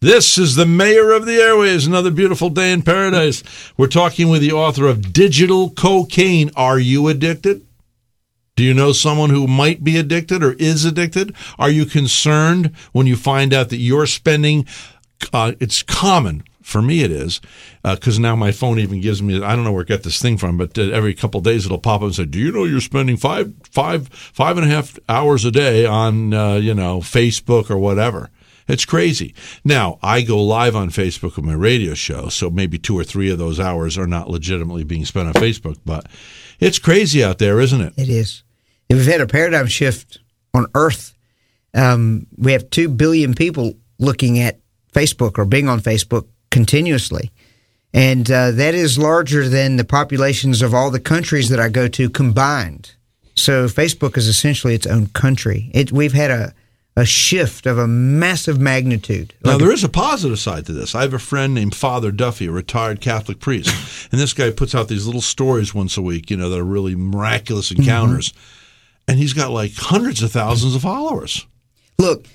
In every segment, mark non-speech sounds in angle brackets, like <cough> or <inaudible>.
This is the mayor of the airways. Another beautiful day in paradise. We're talking with the author of Digital Cocaine. Are you addicted? Do you know someone who might be addicted or is addicted? Are you concerned when you find out that you're spending? Uh, it's common for me. It is because uh, now my phone even gives me. I don't know where I get this thing from, but uh, every couple days it'll pop up and say, "Do you know you're spending five, five, five and a half hours a day on uh, you know Facebook or whatever?" It's crazy. Now, I go live on Facebook with my radio show, so maybe two or three of those hours are not legitimately being spent on Facebook, but it's crazy out there, isn't it? It is. We've had a paradigm shift on Earth. Um, we have 2 billion people looking at Facebook or being on Facebook continuously. And uh, that is larger than the populations of all the countries that I go to combined. So Facebook is essentially its own country. It, we've had a, a shift of a massive magnitude. Now, there is a positive side to this. I have a friend named Father Duffy, a retired Catholic priest, <laughs> and this guy puts out these little stories once a week, you know, that are really miraculous encounters. Mm-hmm and he's got like hundreds of thousands of followers. Look,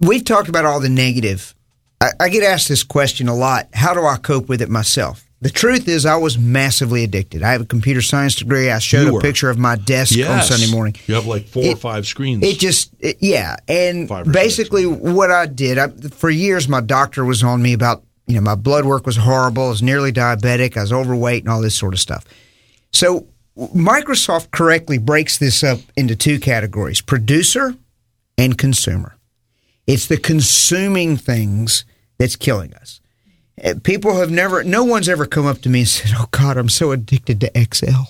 we've talked about all the negative. I, I, get asked this question a lot. How do I cope with it myself? The truth is, I was massively addicted. I have a computer science degree. I showed a picture of my desk yes. on Sunday morning. You have like four it, or five screens. It just, it, yeah. And basically, what I did, I, for years, my doctor was on me about, you know, my blood work was horrible. I was nearly diabetic. I was overweight and all this sort of stuff. So Microsoft correctly breaks this up into two categories producer and consumer. It's the consuming things that's killing us. Uh, people have never, no one's ever come up to me and said, Oh God, I'm so addicted to Excel.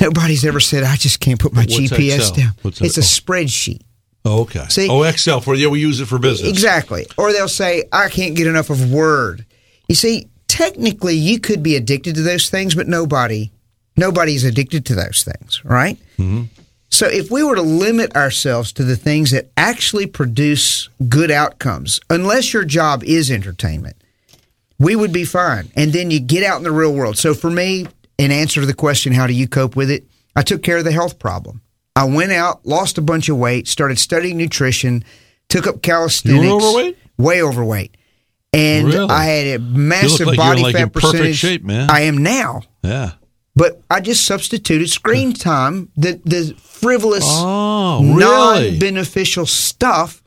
Nobody's ever said, I just can't put my What's GPS Excel? down. What's it's a spreadsheet. Oh, okay. See, oh, Excel for yeah, we use it for business. Exactly. Or they'll say, I can't get enough of Word. You see, technically, you could be addicted to those things, but nobody Nobody's addicted to those things, right? Mm-hmm. So if we were to limit ourselves to the things that actually produce good outcomes, unless your job is entertainment, we would be fine. And then you get out in the real world. So for me, in answer to the question, how do you cope with it? I took care of the health problem. I went out, lost a bunch of weight, started studying nutrition, took up calisthenics. You were overweight? Way overweight. And really? I had a massive like body like fat percentage. Shape, man. I am now. Yeah. But I just substituted screen time, the the frivolous, oh, really? non-beneficial stuff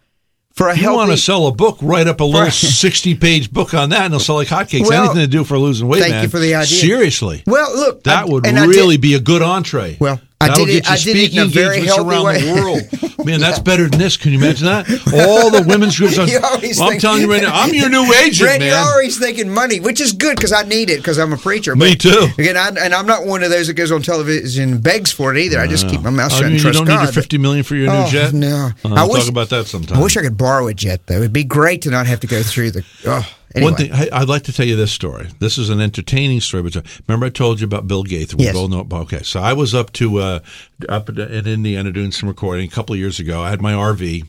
for a you healthy. want to sell a book? Write up a little <laughs> sixty-page book on that, and it'll sell like hotcakes. Well, Anything to do for losing weight, thank man. you for the idea. Seriously. Well, look, that I, would really be a good entree. Well, I That'll did it. I it in a very healthy around way. the world. <laughs> Man, that's better than this. Can you imagine that? <laughs> All the women's groups. well, I'm telling you right now, I'm your new agent, Brent, man. You're always thinking money, which is good because I need it because I'm a preacher. Me but, too. Again, I, and I'm not one of those that goes on television and begs for it either. I just keep my mouth shut I mean, and trust You don't God, need your 50 million for your oh, new jet. No, uh, I wish, talk about that sometime. I wish I could borrow a jet though. It'd be great to not have to go through the. Oh. Anyway. One thing I'd like to tell you this story. This is an entertaining story. But remember, I told you about Bill Gates. We yes. both know. Okay, so I was up to uh, up in Indiana doing some recording a couple of years ago. I had my RV.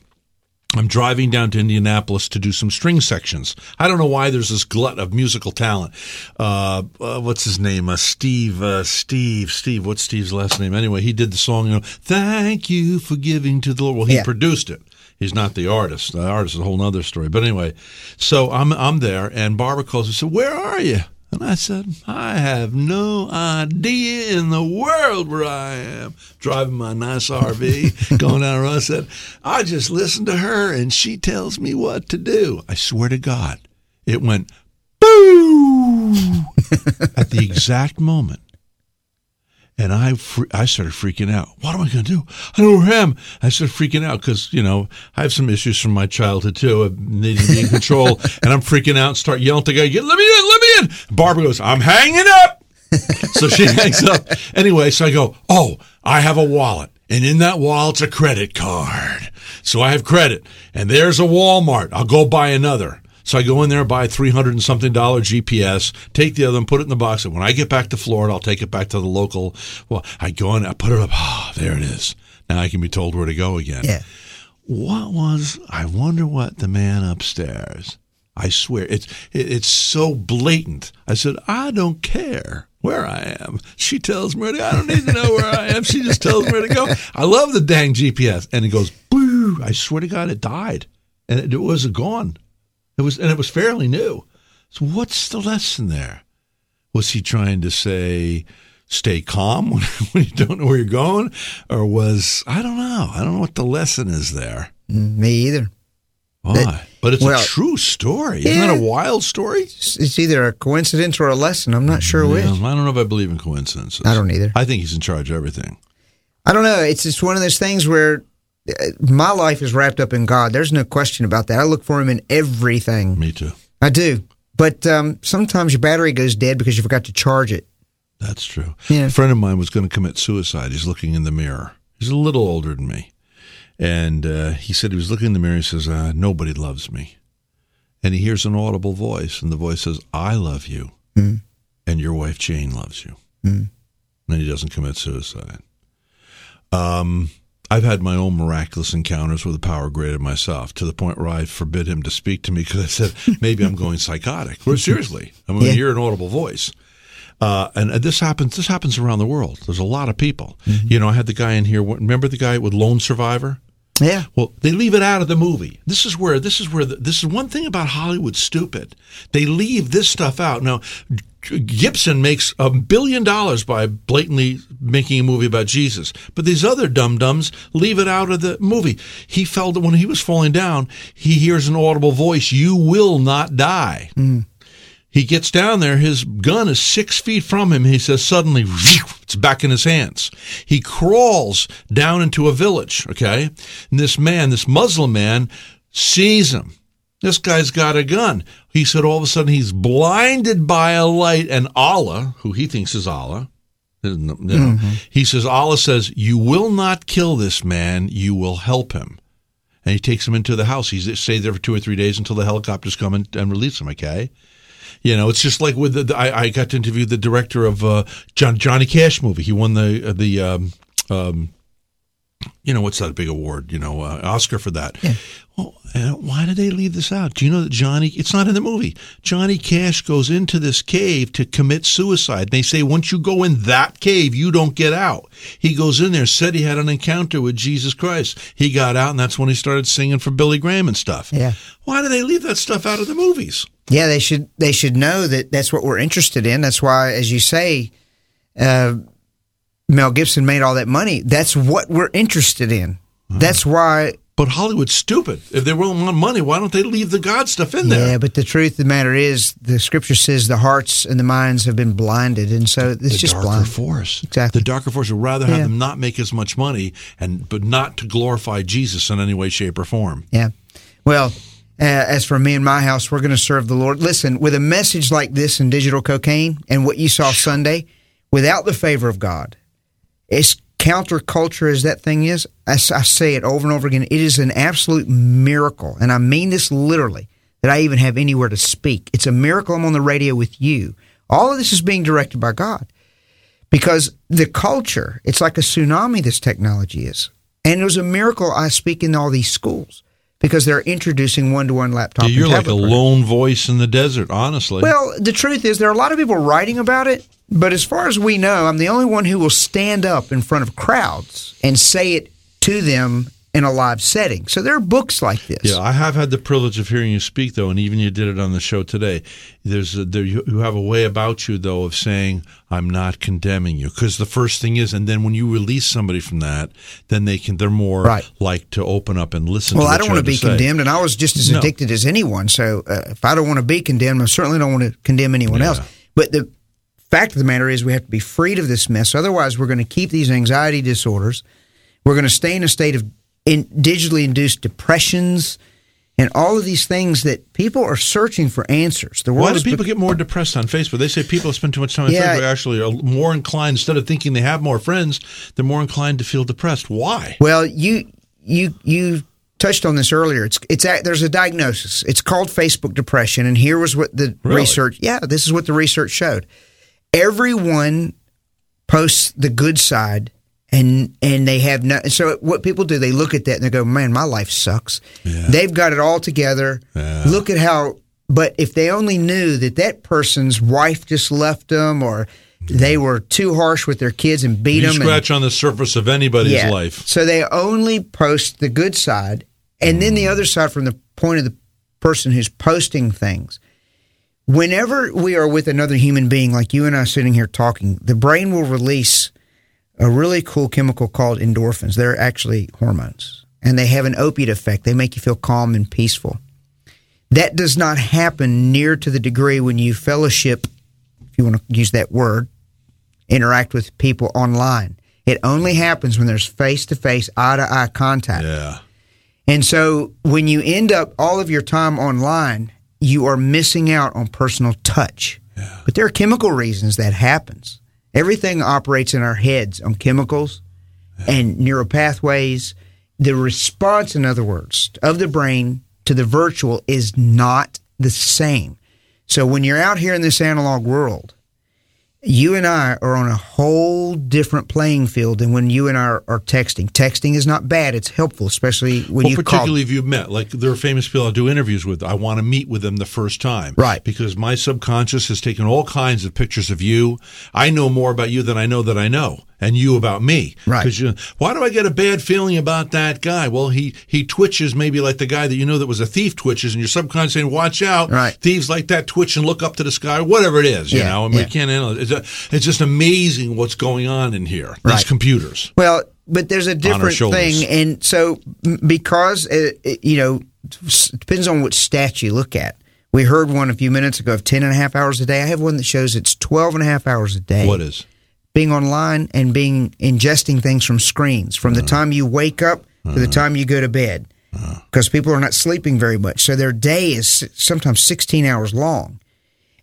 I'm driving down to Indianapolis to do some string sections. I don't know why there's this glut of musical talent. Uh, uh, what's his name? Uh, Steve. Uh, Steve. Steve. What's Steve's last name? Anyway, he did the song. You know, thank you for giving to the Lord. Well, he yeah. produced it. He's not the artist. The artist is a whole other story. But anyway, so I'm I'm there, and Barbara calls and said, "Where are you?" And I said, I have no idea in the world where I am. Driving my nice RV, <laughs> going down the road. I said, I just listened to her and she tells me what to do. I swear to God, it went boo <laughs> at the exact moment and I I started freaking out. What am I going to do? I don't know where I am. I started freaking out because, you know, I have some issues from my childhood too, of needing to be in control. <laughs> and I'm freaking out and start yelling to the guy, let me in, let me in. Barbara goes, I'm hanging up. <laughs> so she hangs up. Anyway, so I go, oh, I have a wallet. And in that wallet's a credit card. So I have credit. And there's a Walmart. I'll go buy another. So I go in there, buy three hundred and something dollar GPS, take the other and put it in the box. And when I get back to Florida, I'll take it back to the local. Well, I go in, I put it up. Ah, oh, there it is. Now I can be told where to go again. Yeah. What was? I wonder what the man upstairs. I swear it's it, it's so blatant. I said I don't care where I am. She tells me where to go. I don't need to know where I am. She just tells me where to go. I love the dang GPS. And it goes boo. I swear to God, it died, and it, it was gone. It was, and it was fairly new. So what's the lesson there? Was he trying to say, stay calm when, <laughs> when you don't know where you're going? Or was, I don't know. I don't know what the lesson is there. Mm, me either. Why? That, but it's well, a true story. Isn't yeah, that a wild story? It's either a coincidence or a lesson. I'm not sure yeah, which. I don't know if I believe in coincidences. I don't either. I think he's in charge of everything. I don't know. It's just one of those things where my life is wrapped up in God. There's no question about that. I look for Him in everything. Me too. I do. But um, sometimes your battery goes dead because you forgot to charge it. That's true. Yeah. A friend of mine was going to commit suicide. He's looking in the mirror. He's a little older than me. And uh, he said he was looking in the mirror. He says, uh, Nobody loves me. And he hears an audible voice, and the voice says, I love you. Mm. And your wife Jane loves you. Mm. And he doesn't commit suicide. Um, I've had my own miraculous encounters with the power greater myself to the point where I forbid him to speak to me <laughs> because I said, maybe I'm going psychotic. Well, <laughs> seriously, I'm going to hear an audible voice. Uh, and this happens. This happens around the world. There's a lot of people. Mm-hmm. You know, I had the guy in here. Remember the guy with Lone Survivor? Yeah. Well, they leave it out of the movie. This is where this is where the, this is one thing about Hollywood stupid. They leave this stuff out. Now, Gibson makes a billion dollars by blatantly making a movie about Jesus, but these other dum dums leave it out of the movie. He felt that when he was falling down, he hears an audible voice, "You will not die." Mm. He gets down there. His gun is six feet from him. He says, suddenly, it's back in his hands. He crawls down into a village, okay? And this man, this Muslim man, sees him. This guy's got a gun. He said all of a sudden he's blinded by a light, and Allah, who he thinks is Allah, you know, mm-hmm. he says, Allah says, You will not kill this man, you will help him. And he takes him into the house. He stays there for two or three days until the helicopters come and, and release him, okay? You know, it's just like with the, the I, I, got to interview the director of uh, John, Johnny Cash movie. He won the uh, the um, um, you know what's that big award? You know, uh, Oscar for that. Yeah. Well, why did they leave this out? Do you know that Johnny? It's not in the movie. Johnny Cash goes into this cave to commit suicide. They say once you go in that cave, you don't get out. He goes in there, said he had an encounter with Jesus Christ. He got out, and that's when he started singing for Billy Graham and stuff. Yeah. Why do they leave that stuff out of the movies? Yeah, they should. They should know that that's what we're interested in. That's why, as you say. Uh, Mel Gibson made all that money. That's what we're interested in. Mm. That's why. But Hollywood's stupid. If they really want money, why don't they leave the God stuff in there? Yeah, but the truth of the matter is, the Scripture says the hearts and the minds have been blinded, and so it's the just darker blind. force. Exactly. The darker force would rather have yeah. them not make as much money, and but not to glorify Jesus in any way, shape, or form. Yeah. Well, uh, as for me and my house, we're going to serve the Lord. Listen, with a message like this in digital cocaine and what you saw Sunday, without the favor of God, as counterculture as that thing is, I, I say it over and over again, it is an absolute miracle. And I mean this literally, that I even have anywhere to speak. It's a miracle I'm on the radio with you. All of this is being directed by God. Because the culture, it's like a tsunami, this technology is. And it was a miracle I speak in all these schools because they're introducing one-to-one laptop. Yeah, you're like a lone voice in the desert, honestly. Well, the truth is, there are a lot of people writing about it, but as far as we know, I'm the only one who will stand up in front of crowds and say it to them in a live setting. So there are books like this. Yeah, I have had the privilege of hearing you speak, though, and even you did it on the show today. There's a, there, you have a way about you, though, of saying I'm not condemning you, because the first thing is, and then when you release somebody from that, then they can they're more right. like to open up and listen. Well, I don't want to be say. condemned, and I was just as no. addicted as anyone. So uh, if I don't want to be condemned, I certainly don't want to condemn anyone yeah. else. But the fact of the matter is, we have to be freed of this mess. Otherwise, we're going to keep these anxiety disorders. We're going to stay in a state of in digitally induced depressions and all of these things that people are searching for answers. The Why do people be- get more depressed on Facebook? They say people spend too much time on yeah, Facebook actually are more inclined instead of thinking they have more friends, they're more inclined to feel depressed. Why? Well, you you you touched on this earlier. It's it's a, there's a diagnosis. It's called Facebook depression, and here was what the really? research. Yeah, this is what the research showed. Everyone posts the good side and and they have no. So what people do, they look at that and they go, "Man, my life sucks." Yeah. They've got it all together. Yeah. Look at how. But if they only knew that that person's wife just left them, or they were too harsh with their kids and beat you them, scratch and, on the surface of anybody's yeah. life. So they only post the good side, and mm. then the other side from the point of the person who's posting things. Whenever we are with another human being, like you and I sitting here talking, the brain will release a really cool chemical called endorphins. They're actually hormones, and they have an opiate effect. They make you feel calm and peaceful. That does not happen near to the degree when you fellowship, if you want to use that word, interact with people online. It only happens when there's face to face, eye to eye contact. Yeah. And so when you end up all of your time online, you are missing out on personal touch. Yeah. But there are chemical reasons that happens. Everything operates in our heads on chemicals and neural pathways. The response, in other words, of the brain to the virtual is not the same. So when you're out here in this analog world, you and I are on a whole different playing field than when you and I are, are texting. Texting is not bad; it's helpful, especially when well, you particularly call. if you've met. Like there are famous people I do interviews with. I want to meet with them the first time, Right. Because my subconscious has taken all kinds of pictures of you. I know more about you than I know that I know, and you about me. Right. Because why do I get a bad feeling about that guy? Well, he he twitches maybe like the guy that you know that was a thief twitches, and your subconscious saying, "Watch out, Right. thieves like that twitch and look up to the sky, whatever it is." You Yeah, know, and we yeah. can't analyze. It's, a, it's just amazing what's going on in here. These Right. computers. Well, but there's a different thing, and so because it, it, you know, depends on which stat you look at. We heard one a few minutes ago of 10 and a half hours a day. I have one that shows it's 12 and a half hours a day. What is? Being online and being ingesting things from screens from the Uh-huh. time you wake up to the time you go to bed. Because people are not sleeping very much. So their day is sometimes 16 hours long.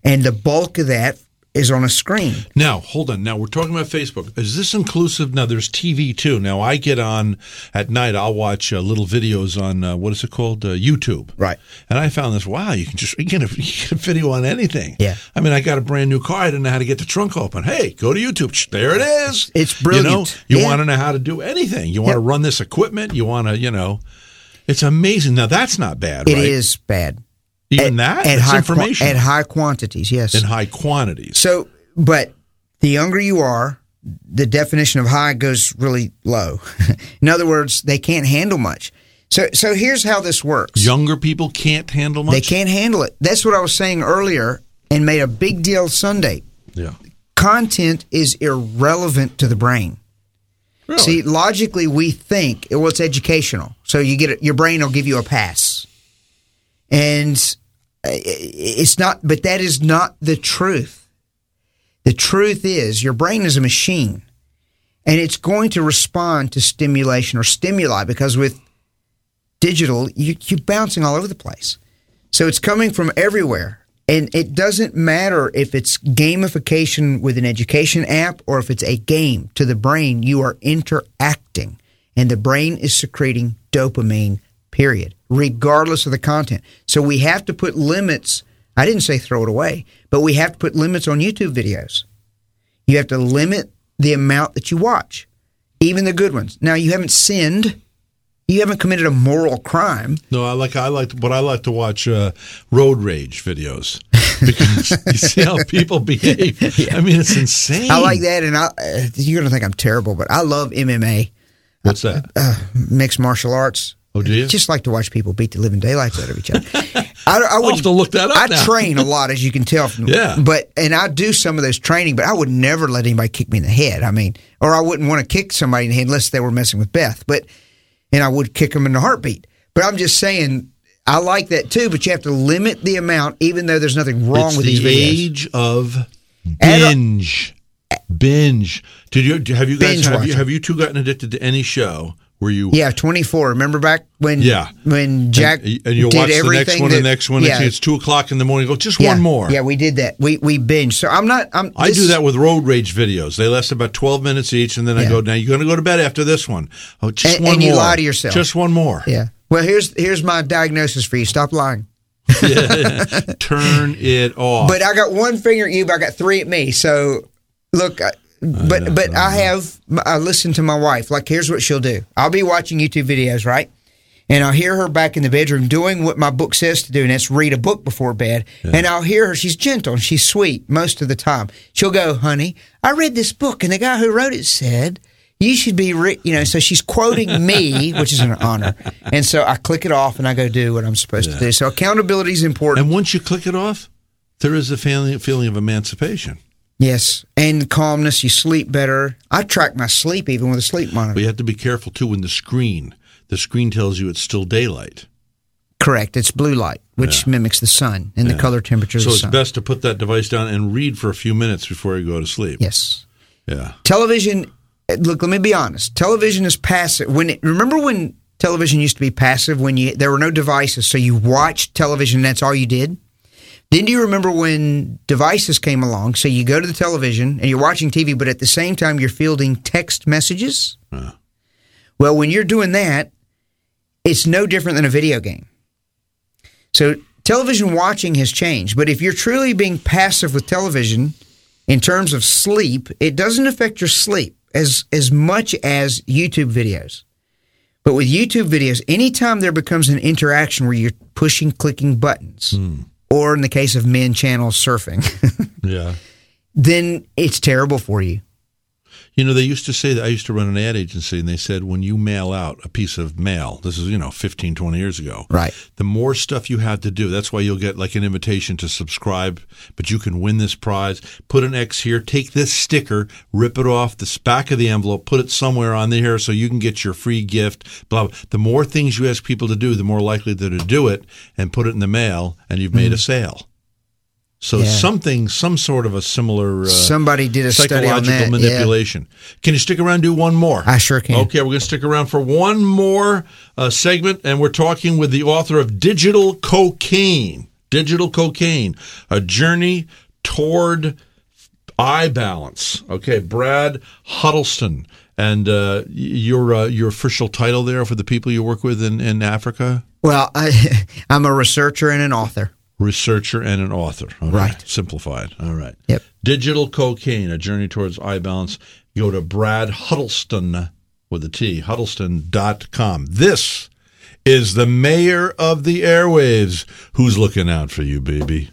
And the bulk of that is on a screen Now, hold on. Now we're talking about Facebook. Is this inclusive? Now there's TV too. Now I get on at night. I'll watch uh, little videos on uh, what is it called? Uh, YouTube. Right. And I found this. Wow, you can just you get, a, <laughs> you get a video on anything. Yeah. I mean, I got a brand new car. I didn't know how to get the trunk open. Hey, go to YouTube. There it is. It's You know, brilliant. you Yeah. want to know how to do anything. You want to Yeah. run this equipment. You want to, you know, it's amazing. Now that's not bad, It right? is bad Even at, that. at high information at high quantities yes in high quantities. so but the younger you are the definition of high goes really low <laughs> in other words they can't handle much so so here's how this works Younger people can't handle much. They can't handle it. That's what I was saying earlier and made a big deal Sunday. Yeah. Content is irrelevant to the brain. Really? See, logically, we think well, it's educational, so you get it, your brain will give you a pass, and Uh, it's not. But that is not the truth. The truth is, your brain is a machine, and it's going to respond to stimulation or stimuli because with digital, you, you're bouncing all over the place. So it's coming from everywhere. And it doesn't matter if it's gamification with an education app or if it's a game. To the brain, you are interacting, and the brain is secreting dopamine, period, regardless of the content. So we have to put limits. I didn't say throw it away, but we have to put limits on YouTube videos. You have to limit the amount that you watch, even the good ones. Now, you haven't sinned. You haven't committed a moral crime. No, I like I like but I like to watch uh, road rage videos <laughs> because you see how people behave. <laughs> I mean, it's insane. I like that, and I, uh, you're going to think I'm terrible, but I love MMA, What's that? uh, mixed martial arts. Oh, do you? Just like to watch people beat the living daylights out of each other. I, I would have to look that up I now. train a lot, as you can tell. From, Yeah. But and I do some of those training, but I would never let anybody kick me in the head. I mean, or I wouldn't want to kick somebody in the head unless they were messing with Beth. But and I would kick them in the heartbeat. But I'm just saying. I like that too, but you have to limit the amount, even though there's nothing wrong it's with the these videos. age of binge. binge. Did you have you guys have you, have you two gotten addicted to any show where you Yeah, 24. Remember back when Yeah. when Jack and, and you watch the next one, that, the next one. Yeah, It's, two o'clock in the morning. Go just yeah, one more. Yeah, we did that. We we binge. So I'm not. I'm. I do that with road rage videos. They last about twelve minutes each, and then I go, "Now you're going to go to bed after this one. Oh, just And- one and you lie to yourself. Just one more. Yeah. Well, here's here's my diagnosis for you. Stop lying. <laughs> Turn it off. But I got one finger at you, but I got three at me. So look. I, but but I have I listen to my wife. Like here's what she'll do. I'll be watching YouTube videos, right? And I'll hear her back in the bedroom doing what my book says to do, and that's read a book before bed. And I'll hear her. She's gentle and she's sweet most of the time. She'll go, "Honey, I read this book, and the guy who wrote it said." You should be, re-, you know. So she's quoting <laughs> me, which is an honor, and so I click it off and I go do what I'm supposed yeah. to do. So accountability is important. And once you click it off, there is a feeling feeling of emancipation. Yes, and calmness. You sleep better. I track my sleep even with a sleep monitor. But you have to be careful too when the screen the screen tells you it's still daylight. Correct. It's blue light, which yeah. mimics the sun and yeah. the color temperature so of the sun. It's best to put that device down and read for a few minutes before you go to sleep. Yes. Yeah. Television. Eh, look, let me be honest. Television is passive. When it, remember when television used to be passive when you there were no devices, so you watched television. and That's all you did. Then do you remember when devices came along? So you go to the television and you're watching TV, but at the same time you're fielding text messages. Uh. Well, when you're doing that, it's no different than a video game. So television watching has changed, but if you're truly being passive with television in terms of sleep, it doesn't affect your sleep as as much as YouTube videos. But with YouTube videos, anytime there becomes an interaction where you're pushing, clicking buttons, mm. Or in the case of men channel surfing, <laughs> yeah, then it's terrible for you. You know, they used to say that I used to run an ad agency, and they said when you mail out a piece of mail, this is, you know, 15, 20 years ago, right? The more stuff you had to do, that's why you'll get like an invitation to subscribe, but you can win this prize. Put an X here, take this sticker, rip it off the back of the envelope, put it somewhere on there so you can get your free gift, blah, blah. The more things you ask people to do, the more likely they're to do it and put it in the mail, and you've made mm. a sale. So yeah. something, some sort of a similar. Uh, Somebody did a study on that. manipulation. Yeah. Can you stick around? Do one more. I sure can. Okay, we're going to stick around for one more uh, segment, and we're talking with the author of Digital Cocaine. Digital Cocaine: A Journey Toward iBalance. Okay, Brad Huddleston, and uh, your uh, your official title there for the people you work with in, in Africa. Well, I, <laughs> I'm a researcher and an author researcher and an author. Okay. Right. Simplified. All right. Yep. Digital cocaine, a journey towards iBalance. Go to Brad Huddleston with a T, huddleston.com. This is the mayor of the airwaves who's looking out for you, baby.